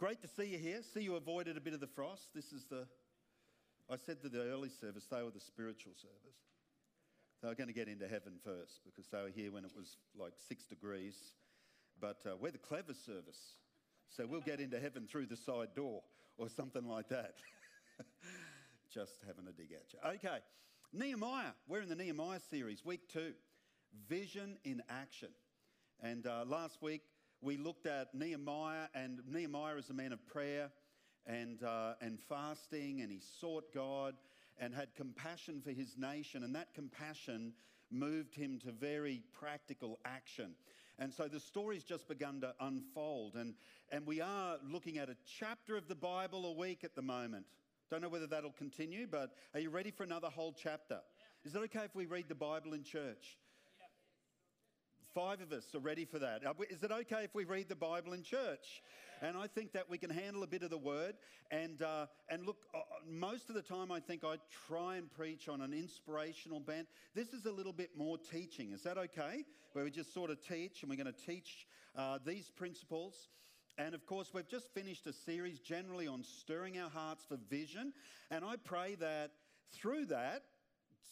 great to see you here. See you avoided a bit of the frost. This is the, I said to the early service, they were the spiritual service. They were going to get into heaven first because they were here when it was like six degrees. But uh, we're the clever service. So we'll get into heaven through the side door or something like that. Just having a dig at you. Okay, Nehemiah. We're in the Nehemiah series, week two Vision in Action. And uh, last week we looked at Nehemiah, and Nehemiah is a man of prayer and, uh, and fasting, and he sought God and had compassion for his nation, and that compassion moved him to very practical action. And so the story's just begun to unfold, and, and we are looking at a chapter of the Bible a week at the moment. Don't know whether that'll continue, but are you ready for another whole chapter? Yeah. Is it okay if we read the Bible in church? Five of us are ready for that. Is it okay if we read the Bible in church? And I think that we can handle a bit of the word. And, uh, and look, uh, most of the time I think I try and preach on an inspirational bent. This is a little bit more teaching. Is that okay? Where we just sort of teach and we're going to teach uh, these principles. And of course, we've just finished a series generally on stirring our hearts for vision. And I pray that through that,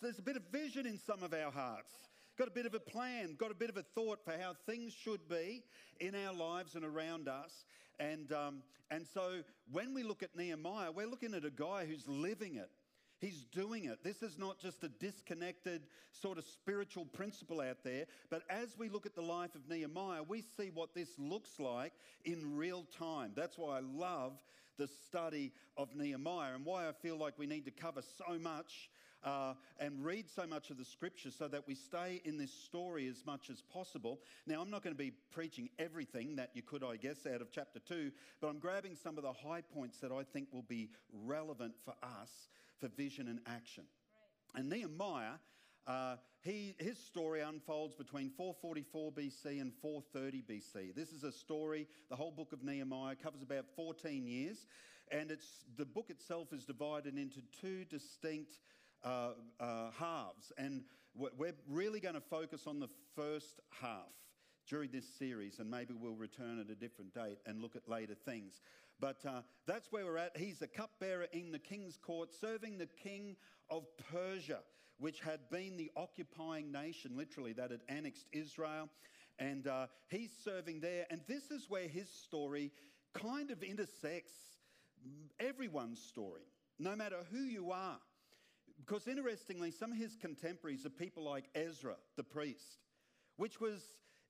there's a bit of vision in some of our hearts got a bit of a plan, got a bit of a thought for how things should be in our lives and around us. And, um, and so when we look at Nehemiah, we're looking at a guy who's living it. He's doing it. This is not just a disconnected sort of spiritual principle out there, but as we look at the life of Nehemiah, we see what this looks like in real time. That's why I love the study of Nehemiah and why I feel like we need to cover so much uh, and read so much of the scripture so that we stay in this story as much as possible. Now, I'm not going to be preaching everything that you could, I guess, out of chapter 2, but I'm grabbing some of the high points that I think will be relevant for us for vision and action. Right. And Nehemiah. Uh, he, his story unfolds between 444 BC and 430 BC. This is a story, the whole book of Nehemiah covers about 14 years, and it's, the book itself is divided into two distinct uh, uh, halves. And we're really going to focus on the first half during this series, and maybe we'll return at a different date and look at later things. But uh, that's where we're at. He's a cupbearer in the king's court, serving the king of Persia, which had been the occupying nation, literally, that had annexed Israel. And uh, he's serving there. And this is where his story kind of intersects everyone's story, no matter who you are. Because interestingly, some of his contemporaries are people like Ezra, the priest, which was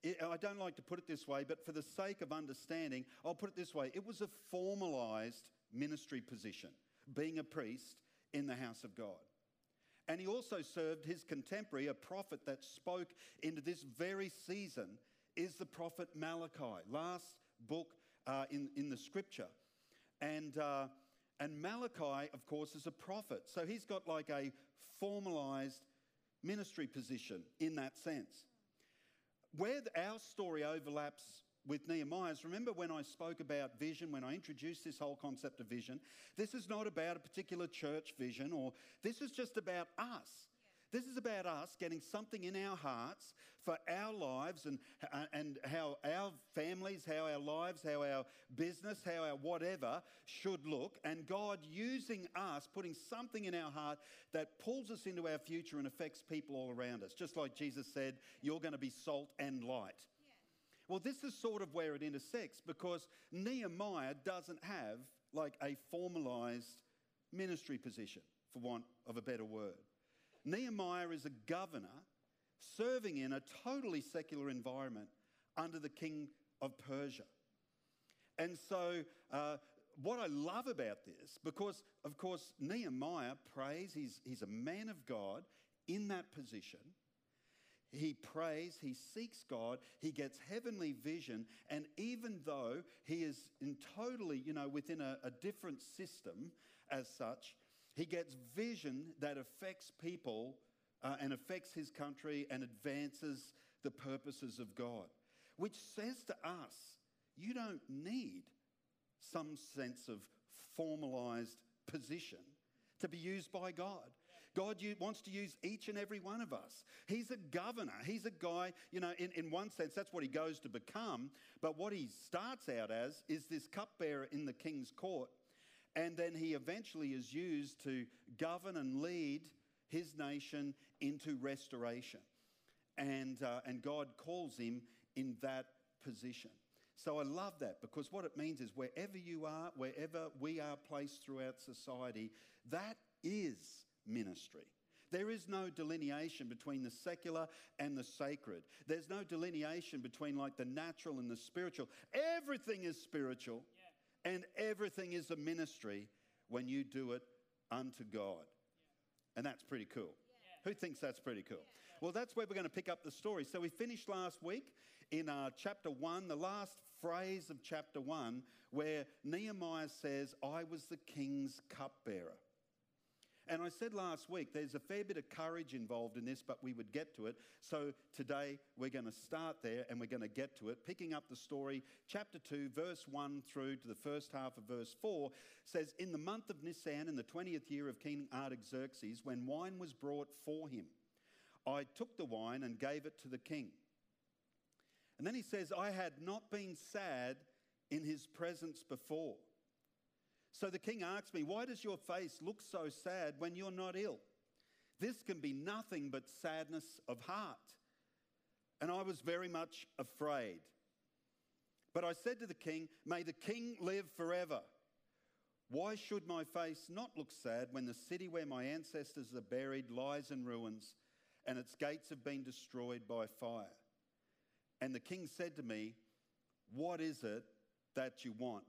I don't like to put it this way, but for the sake of understanding, I'll put it this way it was a formalized ministry position, being a priest in the house of God. And he also served his contemporary, a prophet that spoke into this very season, is the prophet Malachi, last book uh, in, in the scripture. And, uh, and Malachi, of course, is a prophet. So he's got like a formalized ministry position in that sense. Where our story overlaps with Nehemiah's, remember when I spoke about vision, when I introduced this whole concept of vision, this is not about a particular church vision, or this is just about us. This is about us getting something in our hearts for our lives and, and how our families, how our lives, how our business, how our whatever should look. And God using us, putting something in our heart that pulls us into our future and affects people all around us. Just like Jesus said, You're going to be salt and light. Well, this is sort of where it intersects because Nehemiah doesn't have like a formalized ministry position, for want of a better word. Nehemiah is a governor serving in a totally secular environment under the king of Persia. And so, uh, what I love about this, because of course Nehemiah prays, he's, he's a man of God in that position. He prays, he seeks God, he gets heavenly vision, and even though he is in totally, you know, within a, a different system as such, he gets vision that affects people uh, and affects his country and advances the purposes of God, which says to us, you don't need some sense of formalized position to be used by God. God wants to use each and every one of us. He's a governor. He's a guy, you know, in, in one sense, that's what he goes to become. But what he starts out as is this cupbearer in the king's court. And then he eventually is used to govern and lead his nation into restoration. And, uh, and God calls him in that position. So I love that because what it means is wherever you are, wherever we are placed throughout society, that is ministry. There is no delineation between the secular and the sacred. There's no delineation between like the natural and the spiritual. Everything is spiritual. And everything is a ministry when you do it unto God. And that's pretty cool. Who thinks that's pretty cool? Well, that's where we're going to pick up the story. So we finished last week in uh, chapter 1, the last phrase of chapter 1, where Nehemiah says, I was the king's cupbearer. And I said last week, there's a fair bit of courage involved in this, but we would get to it. So today we're going to start there and we're going to get to it. Picking up the story, chapter 2, verse 1 through to the first half of verse 4 says, In the month of Nisan, in the 20th year of King Artaxerxes, when wine was brought for him, I took the wine and gave it to the king. And then he says, I had not been sad in his presence before. So the king asked me, Why does your face look so sad when you're not ill? This can be nothing but sadness of heart. And I was very much afraid. But I said to the king, May the king live forever. Why should my face not look sad when the city where my ancestors are buried lies in ruins and its gates have been destroyed by fire? And the king said to me, What is it that you want?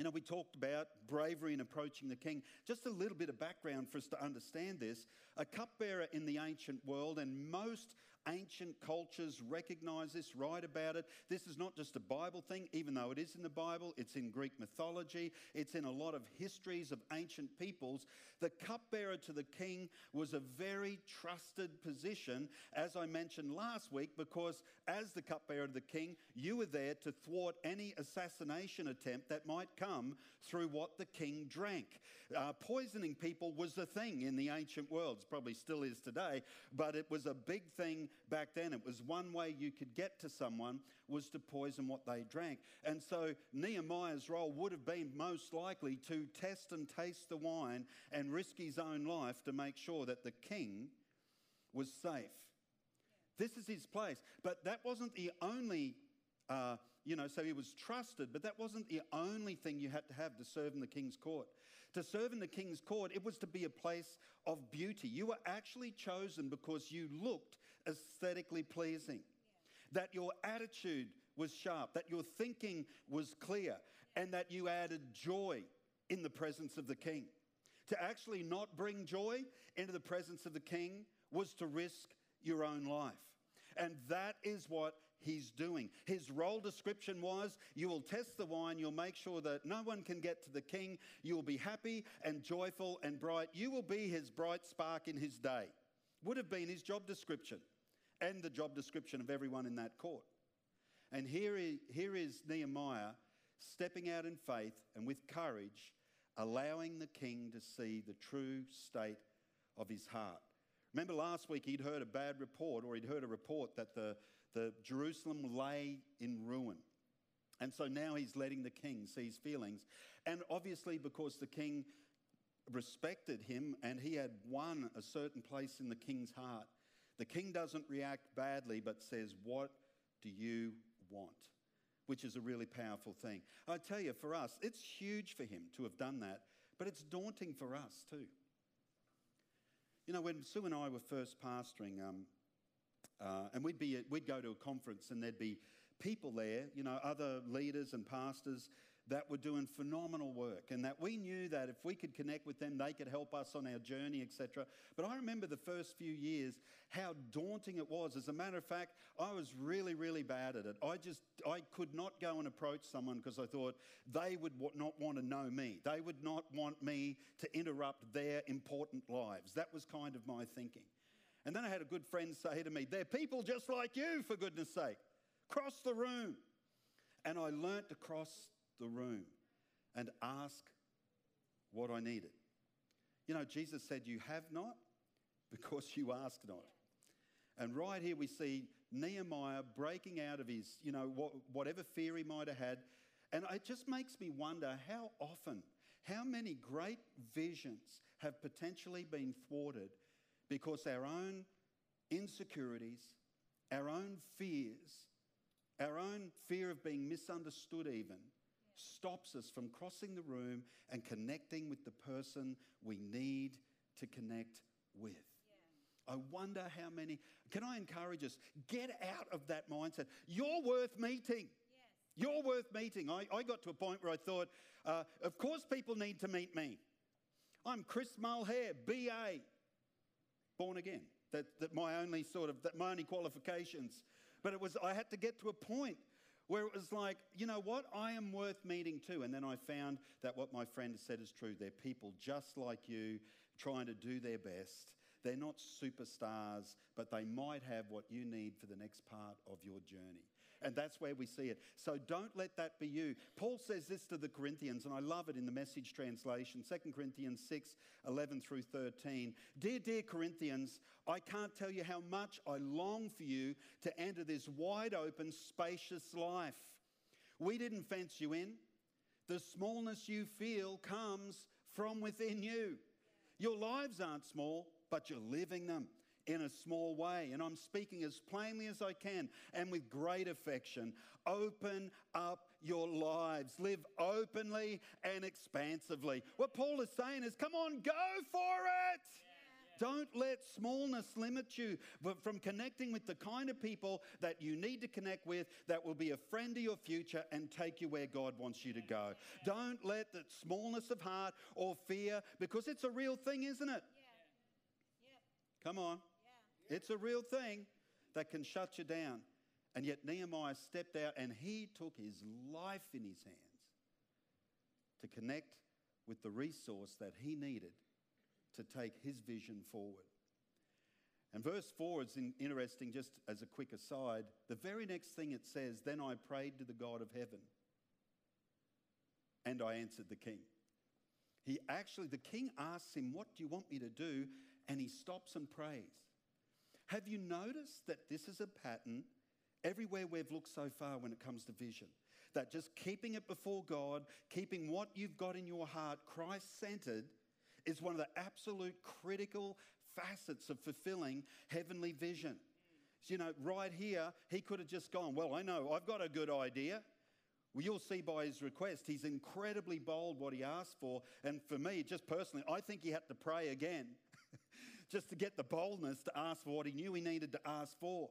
You know, we talked about bravery in approaching the king. Just a little bit of background for us to understand this. A cupbearer in the ancient world, and most Ancient cultures recognize this, write about it. This is not just a Bible thing, even though it is in the Bible, it's in Greek mythology, it's in a lot of histories of ancient peoples. The cupbearer to the king was a very trusted position, as I mentioned last week, because as the cupbearer to the king, you were there to thwart any assassination attempt that might come through what the king drank. Uh, poisoning people was a thing in the ancient world, it probably still is today, but it was a big thing back then. It was one way you could get to someone was to poison what they drank. And so Nehemiah's role would have been most likely to test and taste the wine and risk his own life to make sure that the king was safe. This is his place. But that wasn't the only, uh, you know, so he was trusted, but that wasn't the only thing you had to have to serve in the king's court. To serve in the king's court, it was to be a place of beauty. You were actually chosen because you looked aesthetically pleasing, yeah. that your attitude was sharp, that your thinking was clear, and that you added joy in the presence of the king. To actually not bring joy into the presence of the king was to risk your own life. And that is what he's doing. His role description was you will test the wine, you'll make sure that no one can get to the king, you will be happy and joyful and bright. You will be his bright spark in his day. Would have been his job description and the job description of everyone in that court. And here is, here is Nehemiah stepping out in faith and with courage, allowing the king to see the true state of his heart. Remember last week he'd heard a bad report, or he'd heard a report that the, the Jerusalem lay in ruin. And so now he's letting the king see his feelings. And obviously, because the king respected him and he had won a certain place in the king's heart, the king doesn't react badly, but says, What do you want? Which is a really powerful thing. I tell you, for us, it's huge for him to have done that, but it's daunting for us too. You know, when Sue and I were first pastoring, um, uh, and we'd, be, at, we'd go to a conference and there'd be people there, you know, other leaders and pastors that were doing phenomenal work and that we knew that if we could connect with them they could help us on our journey etc but i remember the first few years how daunting it was. As a matter of fact i was really really bad at it. I just i could not go and approach someone because i thought they would not want to know me. They would not want me to interrupt their important lives. That was kind of my thinking. And then i had a good friend say to me they're people just like you for goodness sake. Cross the room. And i learnt to cross the room and ask what I needed. You know, Jesus said, You have not because you ask not. And right here we see Nehemiah breaking out of his, you know, whatever fear he might have had. And it just makes me wonder how often, how many great visions have potentially been thwarted because our own insecurities, our own fears, our own fear of being misunderstood, even, stops us from crossing the room and connecting with the person we need to connect with. I wonder how many. Can I encourage us? Get out of that mindset. You're worth meeting. Yes. You're worth meeting. I, I got to a point where I thought, uh, of course, people need to meet me. I'm Chris Mulhare, BA, born again. That, that my only sort of that my only qualifications. But it was I had to get to a point where it was like, you know what, I am worth meeting too. And then I found that what my friend said is true. They're people just like you, trying to do their best. They're not superstars, but they might have what you need for the next part of your journey. And that's where we see it. So don't let that be you. Paul says this to the Corinthians, and I love it in the message translation 2 Corinthians 6 11 through 13. Dear, dear Corinthians, I can't tell you how much I long for you to enter this wide open, spacious life. We didn't fence you in. The smallness you feel comes from within you. Your lives aren't small, but you're living them in a small way. And I'm speaking as plainly as I can and with great affection. Open up your lives, live openly and expansively. What Paul is saying is, come on, go for it. Don't let smallness limit you but from connecting with the kind of people that you need to connect with that will be a friend of your future and take you where God wants you to go. Don't let that smallness of heart or fear, because it's a real thing, isn't it? Yeah. Come on. It's a real thing that can shut you down. And yet Nehemiah stepped out and he took his life in his hands to connect with the resource that he needed to take his vision forward. And verse 4 is interesting, just as a quick aside. The very next thing it says, Then I prayed to the God of heaven, and I answered the king. He actually, the king asks him, What do you want me to do? And he stops and prays. Have you noticed that this is a pattern everywhere we've looked so far when it comes to vision? That just keeping it before God, keeping what you've got in your heart Christ centered, is one of the absolute critical facets of fulfilling heavenly vision. So, you know, right here, he could have just gone, Well, I know, I've got a good idea. Well, you'll see by his request, he's incredibly bold what he asked for. And for me, just personally, I think he had to pray again just to get the boldness to ask for what he knew he needed to ask for.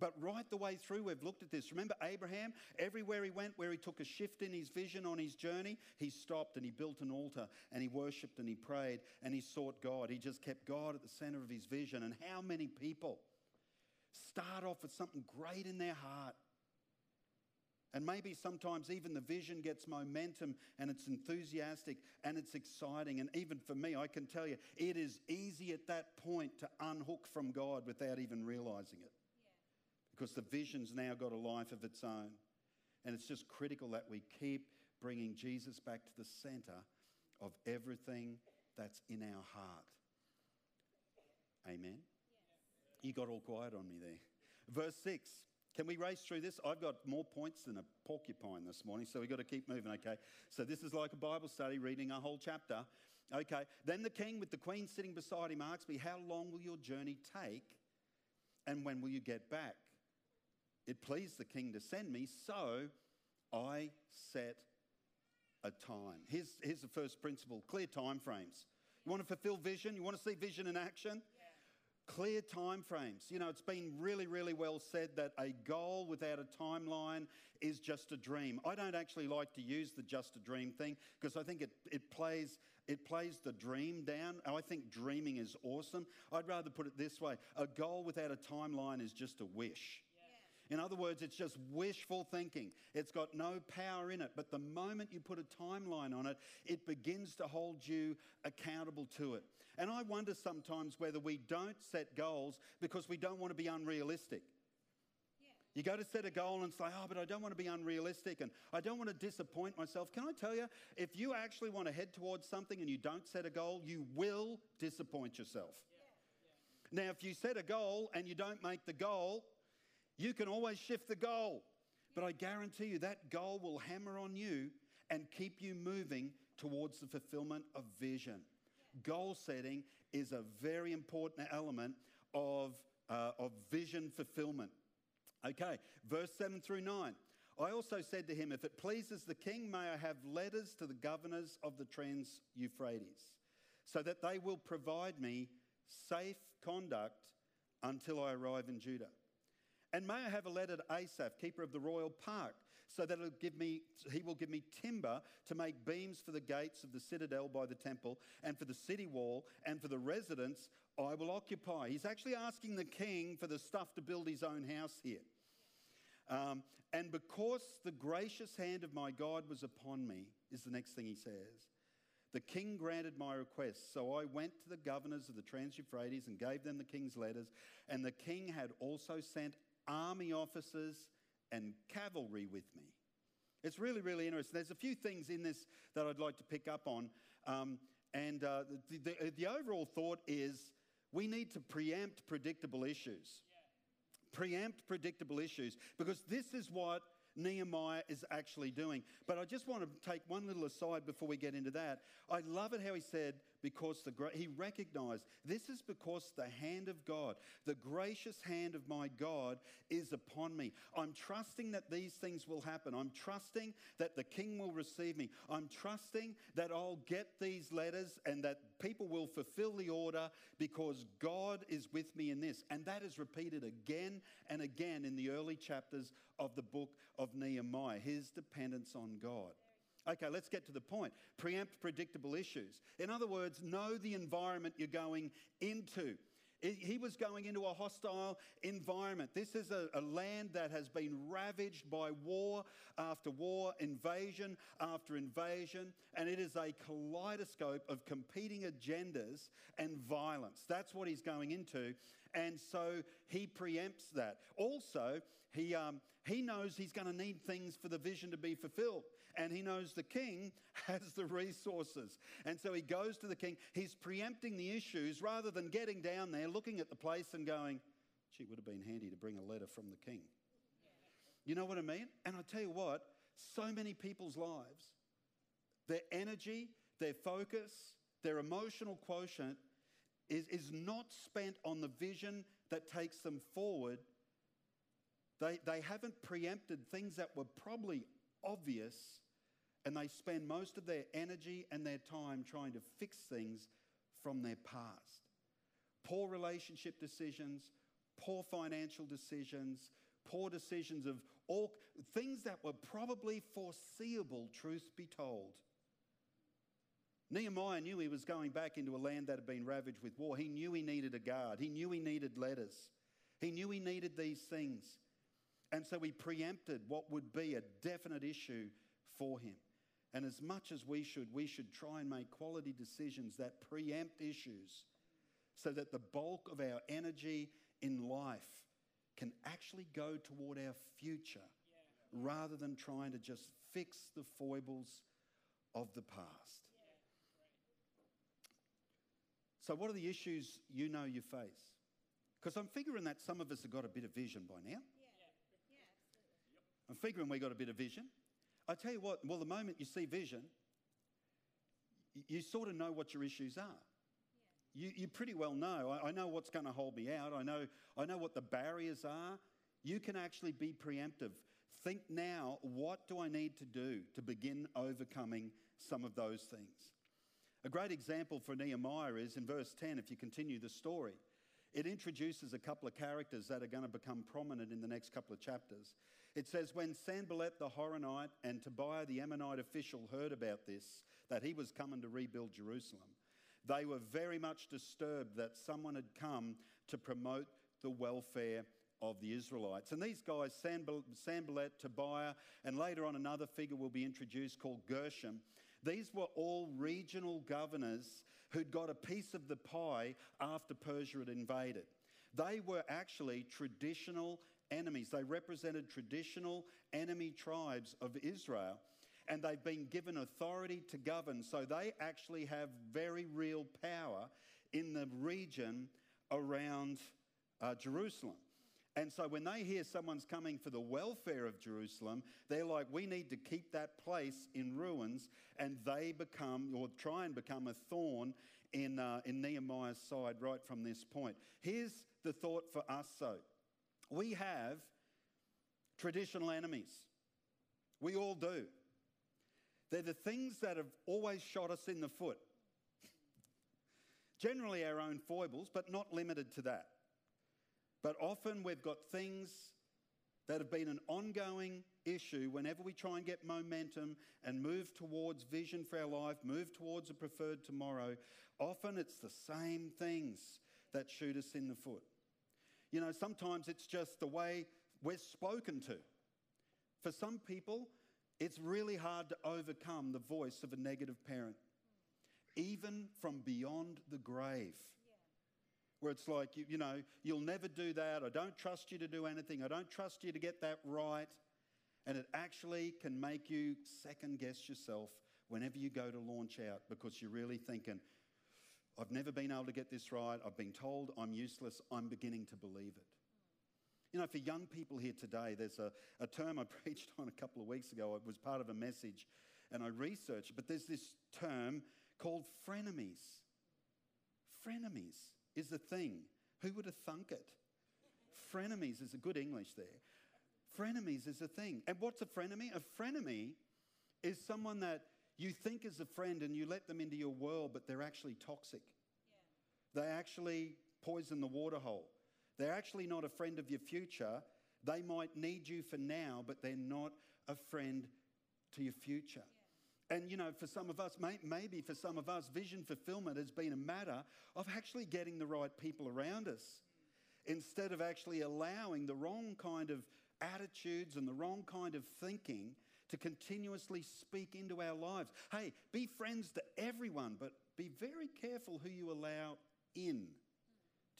But right the way through, we've looked at this. Remember Abraham? Everywhere he went, where he took a shift in his vision on his journey, he stopped and he built an altar and he worshipped and he prayed and he sought God. He just kept God at the center of his vision. And how many people start off with something great in their heart? And maybe sometimes even the vision gets momentum and it's enthusiastic and it's exciting. And even for me, I can tell you, it is easy at that point to unhook from God without even realizing it because the vision's now got a life of its own. And it's just critical that we keep bringing Jesus back to the center of everything that's in our heart. Amen. You got all quiet on me there. Verse 6. Can we race through this? I've got more points than a porcupine this morning, so we've got to keep moving, okay? So this is like a Bible study, reading a whole chapter. Okay, then the king with the queen sitting beside him asks me, How long will your journey take? And when will you get back? It pleased the king to send me, so I set a time. Here's, here's the first principle clear time frames. You want to fulfill vision? You want to see vision in action? Clear time frames. You know, it's been really, really well said that a goal without a timeline is just a dream. I don't actually like to use the just a dream thing because I think it, it plays it plays the dream down. I think dreaming is awesome. I'd rather put it this way a goal without a timeline is just a wish. In other words, it's just wishful thinking. It's got no power in it. But the moment you put a timeline on it, it begins to hold you accountable to it. And I wonder sometimes whether we don't set goals because we don't want to be unrealistic. You go to set a goal and say, oh, but I don't want to be unrealistic and I don't want to disappoint myself. Can I tell you, if you actually want to head towards something and you don't set a goal, you will disappoint yourself. Now, if you set a goal and you don't make the goal, you can always shift the goal. But I guarantee you that goal will hammer on you and keep you moving towards the fulfillment of vision. Goal setting is a very important element of, uh, of vision fulfillment. Okay, verse 7 through 9. I also said to him, If it pleases the king, may I have letters to the governors of the Trans Euphrates, so that they will provide me safe conduct until I arrive in Judah. And may I have a letter to Asaph, keeper of the royal park, so that give me, he will give me timber to make beams for the gates of the citadel by the temple, and for the city wall, and for the residence I will occupy. He's actually asking the king for the stuff to build his own house here. Um, and because the gracious hand of my God was upon me, is the next thing he says. The king granted my request. So I went to the governors of the Trans Euphrates and gave them the king's letters. And the king had also sent army officers and cavalry with me. It's really, really interesting. There's a few things in this that I'd like to pick up on. Um, and uh, the, the, the, overall thought is we need to preempt predictable issues. Yeah. Preempt predictable issues because this is what Nehemiah is actually doing. But I just want to take one little aside before we get into that. I love it how he said, because the gra- he recognized this is because the hand of God, the gracious hand of my God is upon me. I'm trusting that these things will happen. I'm trusting that the king will receive me. I'm trusting that I'll get these letters and that people will fulfill the order because God is with me in this. And that is repeated again and again in the early chapters of the book of Nehemiah, his dependence on God. Okay, let's get to the point. Preempt predictable issues. In other words, know the environment you're going into. He was going into a hostile environment. This is a, a, land that has been ravaged by war after war, invasion after invasion, and it is a kaleidoscope of competing agendas and violence. That's what he's going into. And so he preempts that. Also, he, um, he knows he's going to need things for the vision to be fulfilled and he knows the king has the resources. And so he goes to the king. He's preempting the issues rather than getting down there, looking at the place and going, gee, would have been handy to bring a letter from the king. You know what I mean? And I tell you what, so many people's lives, their energy, their focus, their emotional quotient is, is not spent on the vision that takes them forward. They, they haven't preempted things that were probably obvious and they spend most of their energy and their time trying to fix things from their past. Poor relationship decisions, poor financial decisions, poor decisions of all things that were probably foreseeable, truth be told. Nehemiah knew he was going back into a land that had been ravaged with war. He knew he needed a guard. He knew he needed letters. He knew he needed these things. And so he preempted what would be a definite issue for him. And as much as we should, we should try and make quality decisions that preempt issues so that the bulk of our energy in life can actually go toward our future yeah. rather than trying to just fix the foibles of the past. Yeah. So, what are the issues you know you face? Because I'm figuring that some of us have got a bit of vision by now. Yeah. I'm figuring we got a bit of vision. I tell you what, well, the moment you see vision, you sort of know what your issues are. Yeah. You, you pretty well know. I, I know what's going to hold me out. I know, I know what the barriers are. You can actually be preemptive. Think now, what do I need to do to begin overcoming some of those things? A great example for Nehemiah is in verse 10, if you continue the story. It introduces a couple of characters that are going to become prominent in the next couple of chapters. It says, When Sanballat the Horonite and Tobiah the Ammonite official heard about this, that he was coming to rebuild Jerusalem, they were very much disturbed that someone had come to promote the welfare of the Israelites. And these guys, Sanballat, Tobiah, and later on another figure will be introduced called Geshem, these were all regional governors who'd got a piece of the pie after Persia had invaded. They were actually traditional enemies. They represented traditional enemy tribes of Israel, and they've been given authority to govern. So they actually have very real power in the region around uh, Jerusalem. And so when they hear someone's coming for the welfare of Jerusalem, they're like, we need to keep that place in ruins. And they become, or try and become, a thorn in, uh, in Nehemiah's side right from this point. Here's the thought for us, though. We have traditional enemies. We all do. They're the things that have always shot us in the foot. Generally, our own foibles, but not limited to that. But often we've got things that have been an ongoing issue whenever we try and get momentum and move towards vision for our life, move towards a preferred tomorrow. Often it's the same things that shoot us in the foot. You know, sometimes it's just the way we're spoken to. For some people, it's really hard to overcome the voice of a negative parent, even from beyond the grave. Where it's like, you, know, you'll never do that. I don't trust you to do anything. I don't trust you to get that right. And it actually can make you second guess yourself whenever you go to launch out because you're really thinking, I've never been able to get this right. I've been told I'm useless. I'm beginning to believe it. You know, for young people here today, there's a, a term I preached on a couple of weeks ago. It was part of a message and I researched, but there's this term called frenemies. Frenemies is a thing. Who would have thunk it? Frenemies is a good English there. Frenemies is a thing. And what's a frenemy? A frenemy is someone that you think is a friend and you let them into your world, but they're actually toxic. Yeah. They actually poison the water hole. They're actually not a friend of your future. They might need you for now, but they're not a friend to your future. Yeah. And you know, for some of us, maybe for some of us, vision fulfillment has been a matter of actually getting the right people around us instead of actually allowing the wrong kind of attitudes and the wrong kind of thinking to continuously speak into our lives. Hey, be friends to everyone, but be very careful who you allow in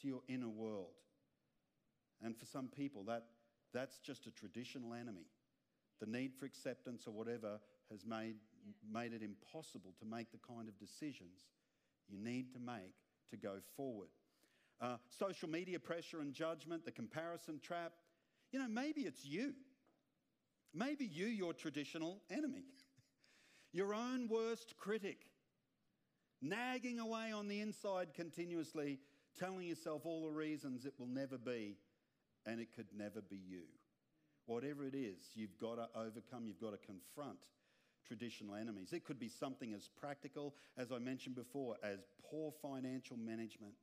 to your inner world. And for some people, that, that's just a traditional enemy. The need for acceptance or whatever has made, made it impossible to make the kind of decisions you need to make to go forward. Uh, social media pressure and judgment, the comparison trap. You know, maybe it's you. Maybe you, your traditional enemy, your own worst critic, nagging away on the inside continuously, telling yourself all the reasons it will never be and it could never be you. Whatever it is, you've got to overcome, you've got to confront traditional enemies. It could be something as practical, as I mentioned before, as poor financial management.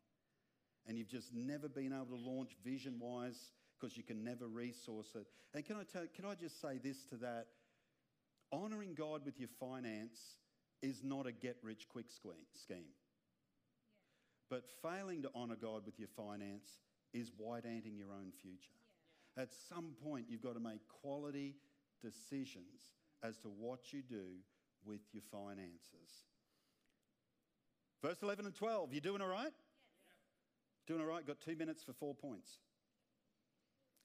And you've just never been able to launch vision wise because you can never resource it. And can I, tell, can I just say this to that? Honoring God with your finance is not a get rich quick scheme. But failing to honor God with your finance is white anting your own future. Yeah. At some point, you've got to make quality decisions as to what you do with your finances. Verse 11 and 12, you doing all right? Yes. Doing all right? Got two minutes for four points.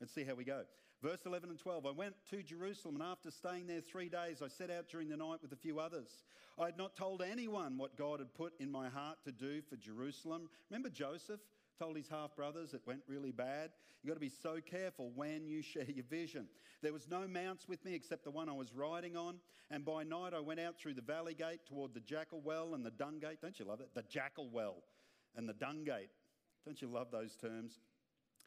Let's see how we go. Verse 11 and 12 I went to Jerusalem, and after staying there three days, I set out during the night with a few others. I had not told anyone what God had put in my heart to do for Jerusalem. Remember Joseph? told his half brothers it went really bad. You've got to be so careful when you share your vision. There was no mounts with me except the one I was riding on. And by night I went out through the valley gate toward the jackal well and the dung gate. Don't you love it? The jackal well and the dung gate. Don't you love those terms?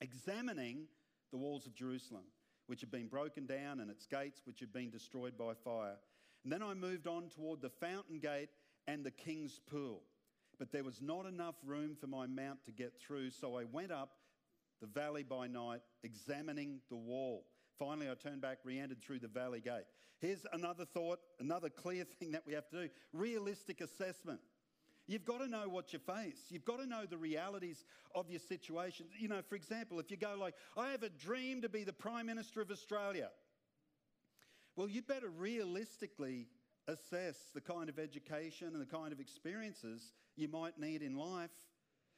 Examining the walls of Jerusalem, which had been broken down, and its gates, which had been destroyed by fire. And then I moved on toward the fountain gate and the king's pool but there was not enough room for my mount to get through, so I went up the valley by night, examining the wall. Finally, I turned back, re entered through the valley gate. Here's another thought, another clear thing that we have to do realistic assessment. You've got to know what you face. You've got to know the realities of your situation. You know, for example, if you go like, I have a dream to be the Prime Minister of Australia. Well, you better realistically assess the kind of education and the kind of experiences you might need in life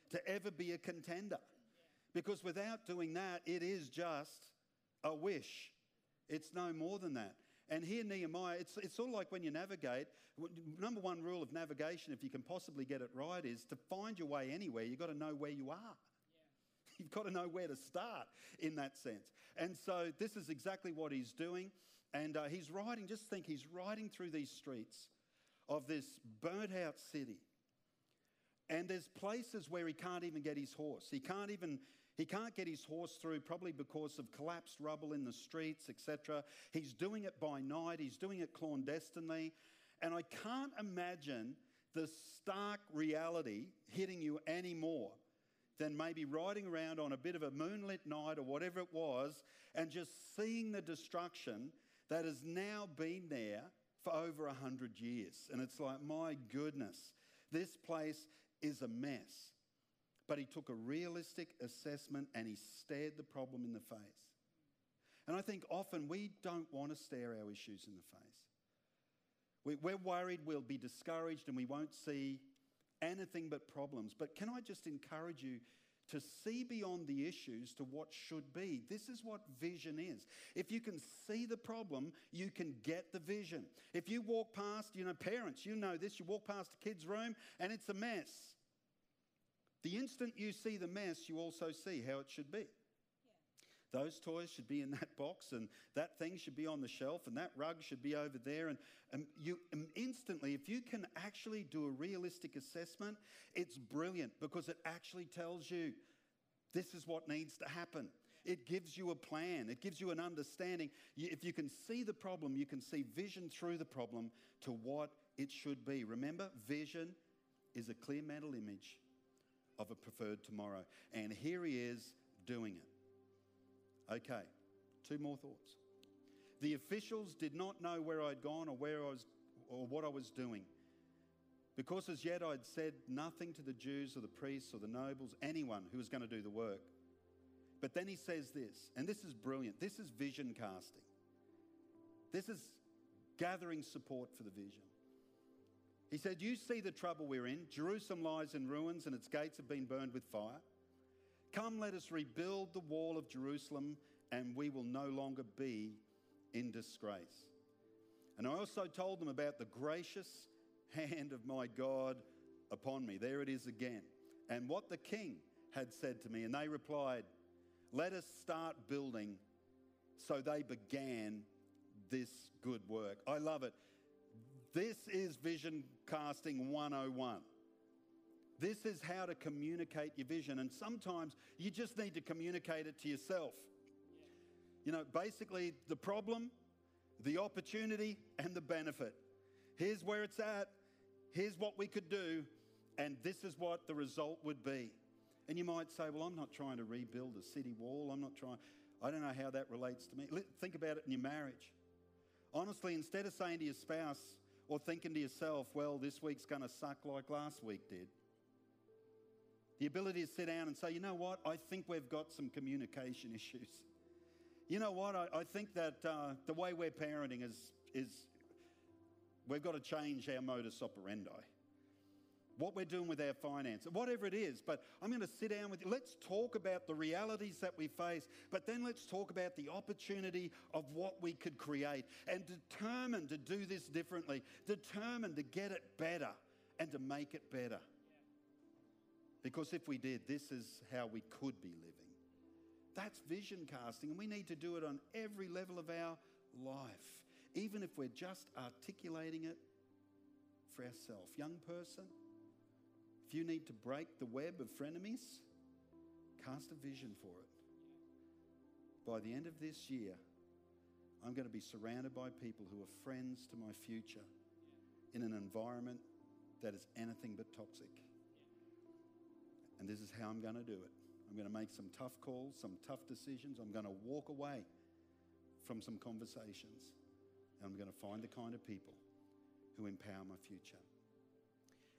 to ever be a contender. Because without doing that, it is just a wish. It's no more than that. And here, Nehemiah, it's, it's sort of like when you navigate. Number one rule of navigation, if you can possibly get it right, is to find your way anywhere, you've got to know where you are. You've got to know where to start in that sense. And so this is exactly what he's doing. And uh, he's riding, just think, he's riding through these streets of this burnt out city. And there's places where he can't even get his horse. He can't even he can't get his horse through probably because of collapsed rubble in the streets, etc. He's doing it by night, he's doing it clandestinely. And I can't imagine the stark reality hitting you any more than maybe riding around on a bit of a moonlit night or whatever it was and just seeing the destruction that has now been there for over a hundred years. And it's like, my goodness, this place is a mess. But he took a realistic assessment and he stared the problem in the face. And I think often we don't want to stare our issues in the face. We're worried we'll be discouraged and we won't see anything but problems. But can I just encourage you to see beyond the issues to what should be. This is what vision is. If you can see the problem, you can get the vision. If you walk past, you know, parents, you know this, you walk past a kid's room and it's a mess. The instant you see the mess, you also see how it should be. Yeah. Those toys should be in that box, and that thing should be on the shelf, and that rug should be over there. And, and you and instantly, if you can actually do a realistic assessment, it's brilliant because it actually tells you this is what needs to happen. It gives you a plan, it gives you an understanding. If you can see the problem, you can see vision through the problem to what it should be. Remember, vision is a clear mental image of a preferred tomorrow. And here he is doing it. Okay, two more thoughts. The officials did not know where I'd gone or where I was or what I was doing. Because as yet I'd said nothing to the Jews or the priests or the nobles, anyone who was going to do the work. But then he says this, and this is brilliant. This is vision casting. This is gathering support for the vision. He said, You see the trouble we're in. Jerusalem lies in ruins and its gates have been burned with fire. Come, let us rebuild the wall of Jerusalem, and we will no longer be in disgrace. And I also told them about the gracious hand of my God upon me. There it is again. And what the king had said to me. And they replied, Let us start building. So they began this good work. I love it. This is vision casting 101. This is how to communicate your vision. And sometimes you just need to communicate it to yourself. You know, basically, the problem, the opportunity, and the benefit. Here's where it's at. Here's what we could do. And this is what the result would be. And you might say, well, I'm not trying to rebuild a city wall. I'm not trying, I don't know how that relates to me. Think about it in your marriage. Honestly, instead of saying to your spouse, or thinking to yourself, well, this week's going to suck like last week did. The ability to sit down and say, you know what, I think we've got some communication issues. You know what, I, I think that uh, the way we're parenting is, is we've got to change our modus operandi what we're doing with our finance, whatever it is. But I'm going to sit down with you. Let's talk about the realities that we face, but then let's talk about the opportunity of what we could create and determined to do this differently, determined to get it better and to make it better. Because if we did, this is how we could be living. That's vision casting, and we need to do it on every level of our life, even if we're just articulating it for ourselves. Young person, if you need to break the web of frenemies, cast a vision for it. By the end of this year, I'm going to be surrounded by people who are friends to my future in an environment that is anything but toxic. And this is how I'm going to do it. I'm going to make some tough calls, some tough decisions. I'm going to walk away from some conversations. And I'm going to find the kind of people who empower my future.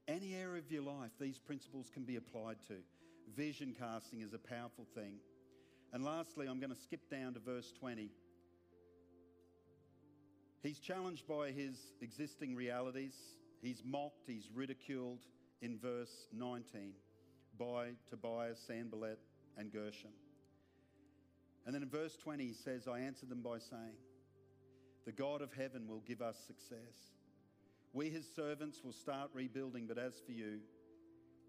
Any area of your life, these principles can be applied to. Vision casting is a powerful thing. And lastly, I'm going to skip down to verse 20. He's challenged by his existing realities. He's mocked, he's ridiculed in verse 19 by Tobias, Sanballat, and Gershom. And then in verse 20, he says, I answered them by saying, The God of heaven will give us success. We, his servants, will start rebuilding, but as for you,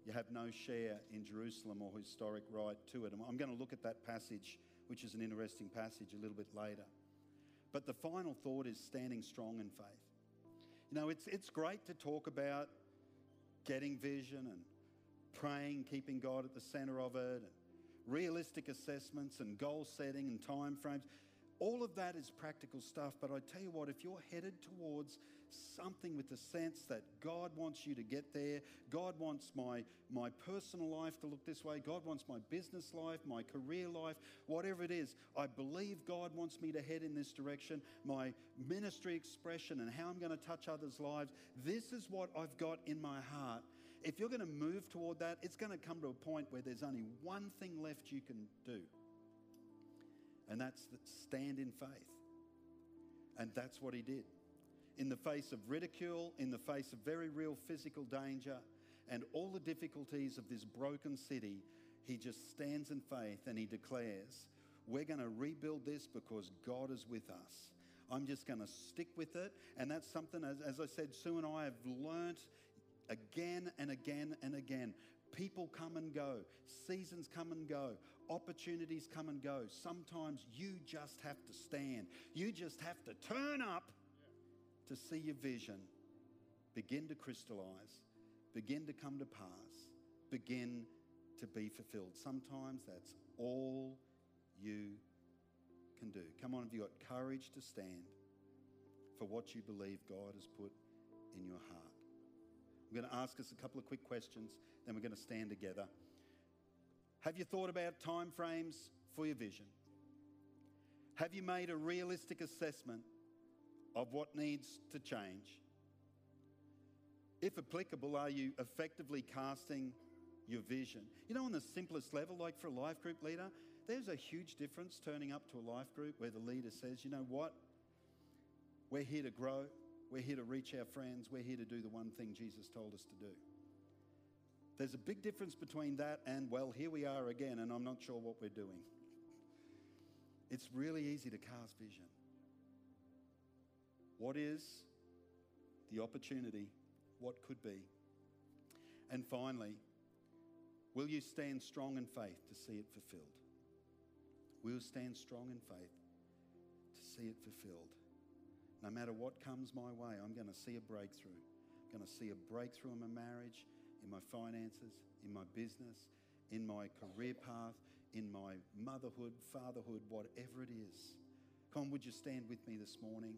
you have no share in Jerusalem or historic right to it. And I'm going to look at that passage, which is an interesting passage, a little bit later. But the final thought is standing strong in faith. You know, it's, it's great to talk about getting vision and praying, keeping God at the center of it, and realistic assessments and goal setting and time frames. All of that is practical stuff, but I tell you what, if you're headed towards something with the sense that God wants you to get there, God wants my, my personal life to look this way, God wants my business life, my career life, whatever it is, I believe God wants me to head in this direction, my ministry expression and how I'm going to touch others' lives, this is what I've got in my heart. If you're going to move toward that, it's going to come to a point where there's only one thing left you can do and that's stand in faith. And that's what he did. In the face of ridicule, in the face of very real physical danger, and all the difficulties of this broken city, he just stands in faith and he declares, We're going to rebuild this because God is with us. I'm just going to stick with it. And that's something, as, as I said, Sue and I have learnt again and again and again. People come and go, seasons come and go, opportunities come and go. Sometimes you just have to stand, you just have to turn up to see your vision begin to crystallize, begin to come to pass, begin to be fulfilled. Sometimes that's all you can do. Come on, have you got courage to stand for what you believe God has put in your heart? I'm going to ask us a couple of quick questions, then we're going to stand together. Have you thought about time frames for your vision? Have you made a realistic assessment of what needs to change? If applicable, are you effectively casting your vision? You know, on the simplest level, like for a life group leader, there's a huge difference turning up to a life group where the leader says, you know what? We're here to grow. We're here to reach our friends. We're here to do the one thing Jesus told us to do. There's a big difference between that and, well, here we are again, and I'm not sure what we're doing. It's really easy to cast vision. What is the opportunity? What could be? And finally, will you stand strong in faith to see it fulfilled? Will stand strong in faith to see it fulfilled? No matter what comes my way, I'm going to see a breakthrough. I'm going to see a breakthrough in my marriage in my finances, in my business, in my career path, in my motherhood, fatherhood, whatever it is. Come would you stand with me this morning?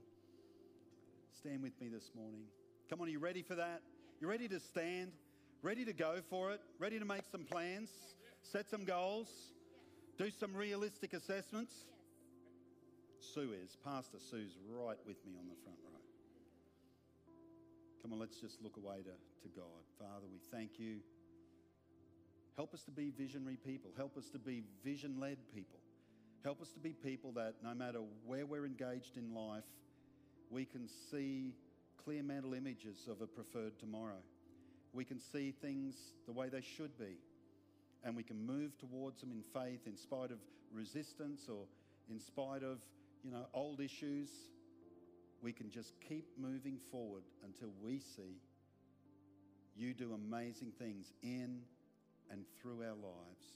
Stand with me this morning. Come on, are you ready for that? You ready to stand? Ready to go for it? Ready to make some plans? Set some goals? Do some realistic assessments? Sue is. Pastor Sue's right with me on the front row. Come on, let's just look away to, to God. Father, we thank you. Help us to be visionary people. Help us to be vision led people. Help us to be people that no matter where we're engaged in life, we can see clear mental images of a preferred tomorrow. We can see things the way they should be. And we can move towards them in faith in spite of resistance or in spite of, you know, old issues we can just keep moving forward until we see you do amazing things in and through our lives.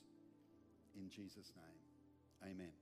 In Jesus' name, amen.